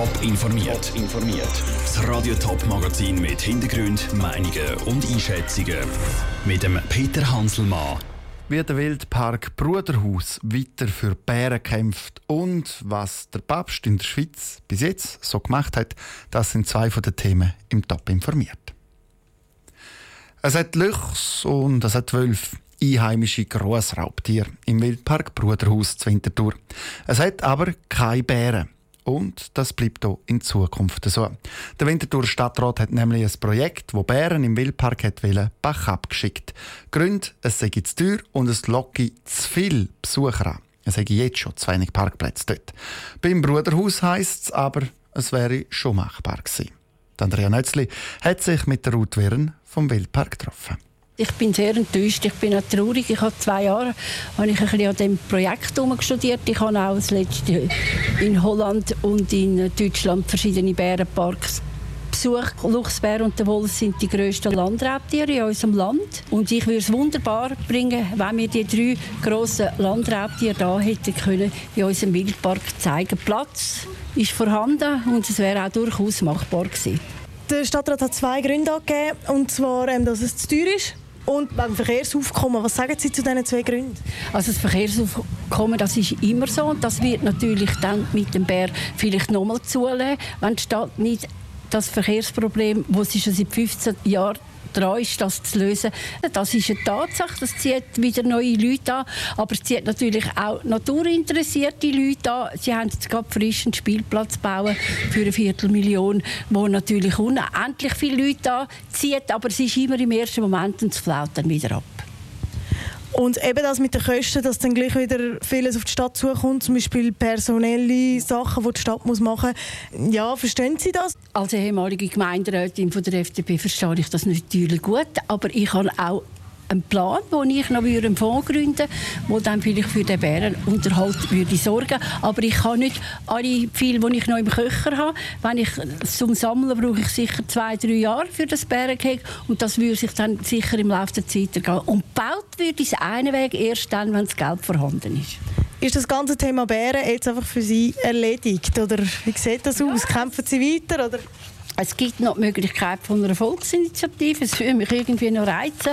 Top informiert. informiert. Das Radio Top Magazin mit Hintergrund, Meinungen und Einschätzungen mit dem Peter Hanselmann. Wie der Wildpark Bruderhaus weiter für Bären kämpft und was der Papst in der Schweiz bis jetzt so gemacht hat, das sind zwei von den Themen im Top informiert. Es hat Luchs und es hat Wölfe einheimische Grossraubtiere im Wildpark Bruderhaus zu Winterthur. Es hat aber keine Bären. Und das bleibt auch in Zukunft so. Der Winterthur Stadtrat hat nämlich ein Projekt, wo Bären im Wildpark hat wollen, Bach abgeschickt. Grund, es sei zu teuer und es locke zu viele Besucher an. Es sei jetzt schon zu wenig Parkplätze dort. Beim Bruderhaus heisst es aber, es wäre schon machbar gewesen. Andrea Nötzli hat sich mit der Ruth Wirren vom Wildpark getroffen. Ich bin sehr enttäuscht, ich bin auch traurig. Ich habe zwei Jahre habe ich ein bisschen an diesem Projekt studiert. Ich habe auch das letzte in Holland und in Deutschland verschiedene Bärenparks besucht. Luchsbär und der Wolf sind die grössten Landraubtiere in unserem Land. Und ich würde es wunderbar bringen, wenn wir die drei grossen Landraubtiere da hätten können in unserem Wildpark zeigen. Platz ist vorhanden und es wäre auch durchaus machbar gewesen. Der Stadtrat hat zwei Gründe angegeben, und zwar, ähm, dass es zu teuer ist und beim Verkehrsaufkommen, was sagen Sie zu diesen zwei Gründen? Also das Verkehrsaufkommen, das ist immer so und das wird natürlich dann mit dem Bär vielleicht nochmal zunehmen, wenn die Stadt nicht das Verkehrsproblem, das sie schon seit 15 Jahren dran ist, das zu lösen. Das ist eine Tatsache, das zieht wieder neue Leute an, aber es zieht natürlich auch naturinteressierte Leute an. Sie haben jetzt gerade frisch einen Spielplatz bauen für eine Viertelmillion, wo natürlich unendlich viele Leute anzieht, aber es ist immer im ersten Moment und es flaut dann wieder ab. Und eben das mit den Kosten, dass dann gleich wieder vieles auf die Stadt zukommt, zum Beispiel personelle Sachen, die die Stadt muss machen muss. Ja, verstehen Sie das? Als ehemalige Gemeinderätin von der FDP verstehe ich das natürlich gut, aber ich habe auch einen Plan, wo ich noch einen Fonds gründen würde, der dann vielleicht für den Bärenunterhalt würde sorgen Aber ich kann nicht alle viele, die ich noch im Köcher habe. Wenn ich zum Sammeln brauche ich sicher zwei, drei Jahre für das Bärenkeg und das würde sich dann sicher im Laufe der Zeit ergehen. Und baut würde ich einen Weg erst dann, wenn das Geld vorhanden ist. Ist das ganze Thema Bären jetzt einfach für Sie erledigt? Oder wie sieht das aus? Kämpfen Sie weiter? Oder? Es gibt noch die Möglichkeit von einer Volksinitiative. Es würde mich irgendwie noch reizen.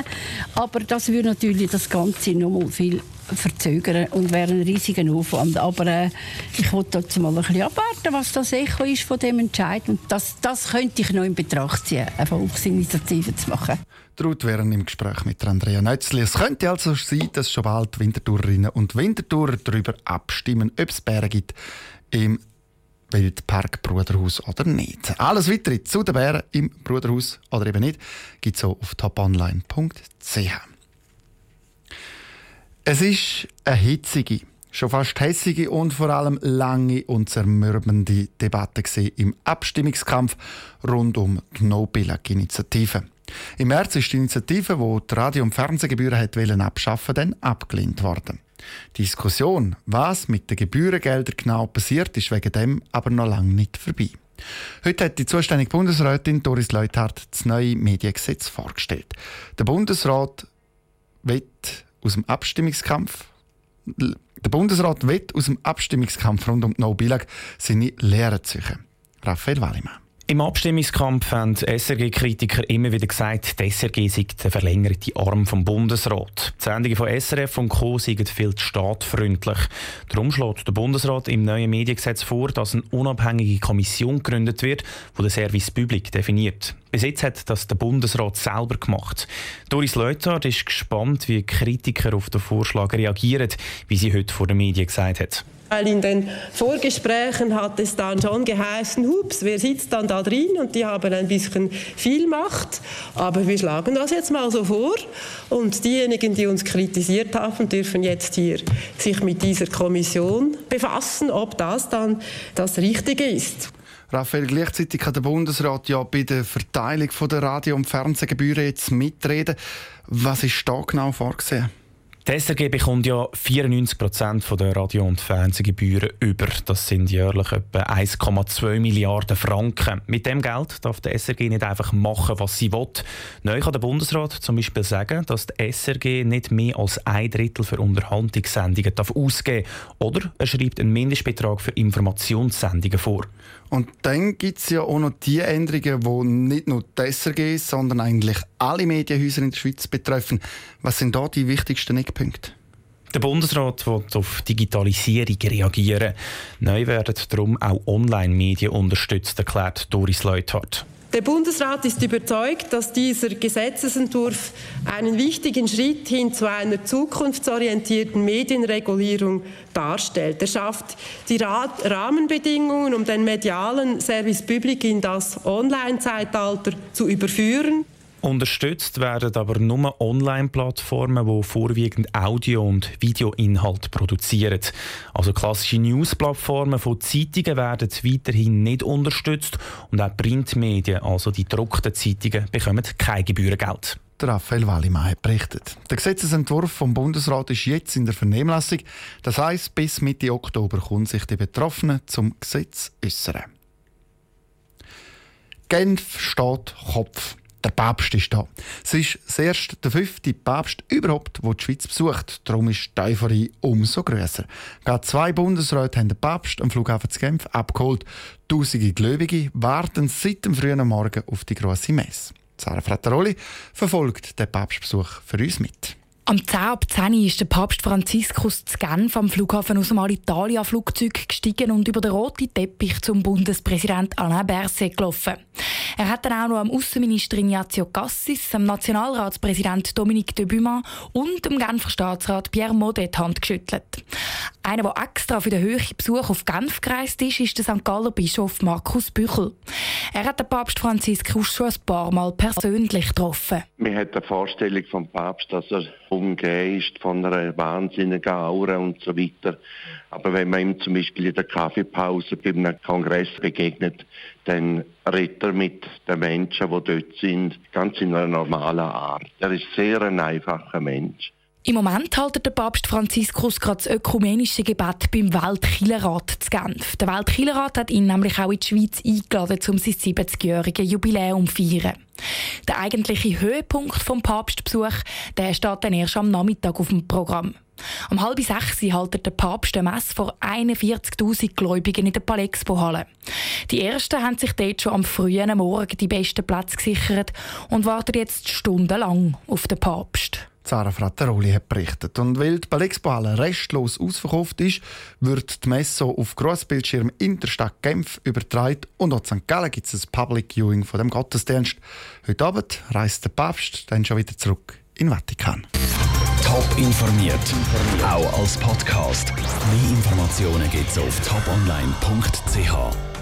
Aber das würde natürlich das Ganze noch mal viel verzögern und wäre ein riesiger Aufwand. Aber äh, ich wollte jetzt mal ein bisschen abwarten, was das Echo ist von dem Entscheid. Und das, das könnte ich noch in Betracht ziehen, eine Volksinitiative zu machen. Traut wären im Gespräch mit Andrea Nötzli. Es könnte also sein, dass schon bald Wintertourerinnen und Wintertourer darüber abstimmen, ob es Bären gibt im Wildpark Bruderhaus oder nicht. Alles weitere zu den Bären im Bruderhaus oder eben nicht gibt es auf toponline.ch. Es ist eine hitzige, schon fast hässige und vor allem lange und zermürbende Debatte im Abstimmungskampf rund um die No-Billag-Initiative. Im März ist die Initiative, die die Radio- und Fernsehgebühren abschaffen dann abgelehnt worden. Die Diskussion, was mit den Gebührengeldern genau passiert, ist wegen dem aber noch lange nicht vorbei. Heute hat die zuständige Bundesrätin Doris Leuthardt das neue Mediengesetz vorgestellt. Der Bundesrat wird aus dem Abstimmungskampf der Bundesrat wird aus dem Abstimmungskampf rund um die No-Billag seine Lehren ziehen. Raphael Wallimann. Im Abstimmungskampf haben SRG-Kritiker immer wieder gesagt, die SRG sei der verlängerte Arm vom Bundesrat. Die Sendungen von SRF und Co. seien viel zu staatfreundlich. Darum schlägt der Bundesrat im neuen Mediengesetz vor, dass eine unabhängige Kommission gegründet wird, die den Service Public definiert. Bis jetzt hat das der Bundesrat selber gemacht. Doris Leuthardt ist gespannt, wie Kritiker auf den Vorschlag reagieren, wie sie heute vor den Medien gesagt hat. Weil in den Vorgesprächen hat es dann schon geheißen, hups, wer sitzt dann da drin und die haben ein bisschen viel Macht. Aber wir schlagen das jetzt mal so vor und diejenigen, die uns kritisiert haben, dürfen jetzt hier sich mit dieser Kommission befassen, ob das dann das Richtige ist. Raphael, gleichzeitig kann der Bundesrat ja bei der Verteilung der Radio- und Fernsehgebühren jetzt mitreden. Was ist da genau vorgesehen? Die SRG bekommt ja 94 Prozent der Radio- und Fernsehgebühren über. Das sind jährlich etwa 1,2 Milliarden Franken. Mit dem Geld darf die SRG nicht einfach machen, was sie will. Neu kann der Bundesrat zum Beispiel sagen, dass die SRG nicht mehr als ein Drittel für Unterhaltungssendungen ausgeben darf. Oder er schreibt einen Mindestbetrag für Informationssendungen vor. Und dann gibt es ja auch noch die Änderungen, die nicht nur die SRG, sondern eigentlich alle Medienhäuser in der Schweiz betreffen. Was sind da die wichtigsten Eckpunkte? Der Bundesrat will auf Digitalisierung reagieren. Neu werden darum auch Online-Medien unterstützt, erklärt Doris Leuthardt. Der Bundesrat ist überzeugt, dass dieser Gesetzesentwurf einen wichtigen Schritt hin zu einer zukunftsorientierten Medienregulierung darstellt. Er schafft die Rahmenbedingungen, um den medialen Service Public in das Online-Zeitalter zu überführen. Unterstützt werden aber nur Online-Plattformen, die vorwiegend Audio- und Videoinhalt produzieren. Also klassische News-Plattformen von Zeitungen werden weiterhin nicht unterstützt und auch Printmedien, also die gedruckten Zeitungen, bekommen kein Gebührengeld. Raphael Wallimann berichtet. Der Gesetzesentwurf vom Bundesrat ist jetzt in der Vernehmlassung. Das heißt, bis Mitte Oktober können sich die Betroffenen zum Gesetz äußern. Genf steht Kopf. Der Papst ist da. Es ist das erste, der fünfte Papst überhaupt, der die Schweiz besucht. Darum ist die Euphorie umso grösser. Gerade zwei Bundesräte haben den Papst am Flughafen zu Genf abgeholt. Tausende Gläubige warten seit dem frühen Morgen auf die grosse Messe. Sarah Frattaroli verfolgt den Papstbesuch für uns mit. Am 10 ab 10 ist der Papst Franziskus zu Genf am Flughafen aus dem Alitalia-Flugzeug gestiegen und über den roten Teppich zum Bundespräsident Alain Berset gelaufen. Er hat dann auch noch am Außenminister Ignazio Cassis, dem Nationalratspräsident Dominique de Buman und dem Genfer Staatsrat Pierre Modet die Hand geschüttelt. Einer, der extra für den höchsten Besuch auf Genf gereist ist, ist der St. Galler Bischof Markus Büchel. Er hat den Papst Franziskus schon ein paar Mal persönlich getroffen. Man hat eine Vorstellung vom Papst, dass er umgeben ist von einer wahnsinnigen Aura und so weiter. Aber wenn man ihm zum Beispiel in der Kaffeepause bei einem Kongress begegnet, dann redet er mit den Menschen, die dort sind, ganz in einer normalen Art. Er ist sehr ein einfacher Mensch. Im Moment hält der Papst Franziskus gerade das ökumenische Gebet beim Weltkillerrat zu Genf. Der Weltkillerrat hat ihn nämlich auch in die Schweiz eingeladen, um sein 70-jähriges Jubiläum zu feiern. Der eigentliche Höhepunkt vom Papstbesuch der steht dann erst am Nachmittag auf dem Programm. Um halb sechs hält der Papst eine Messe vor 41.000 Gläubigen in der Palexpo-Halle. Die Ersten haben sich dort schon am frühen Morgen die besten Plätze gesichert und warten jetzt stundenlang auf den Papst. Sarah Frattaroli hat berichtet. Und weil die Balexpo-Halle restlos ausverkauft ist, wird die Messe auf Grossbildschirm in der Stadt Genf übertragen und auch in St. Gallen gibt es ein Public Viewing von dem Gottesdienst. Heute Abend reist der Papst dann schon wieder zurück in den Vatikan. Top informiert, auch als Podcast. Mehr Informationen gibt es auf toponline.ch.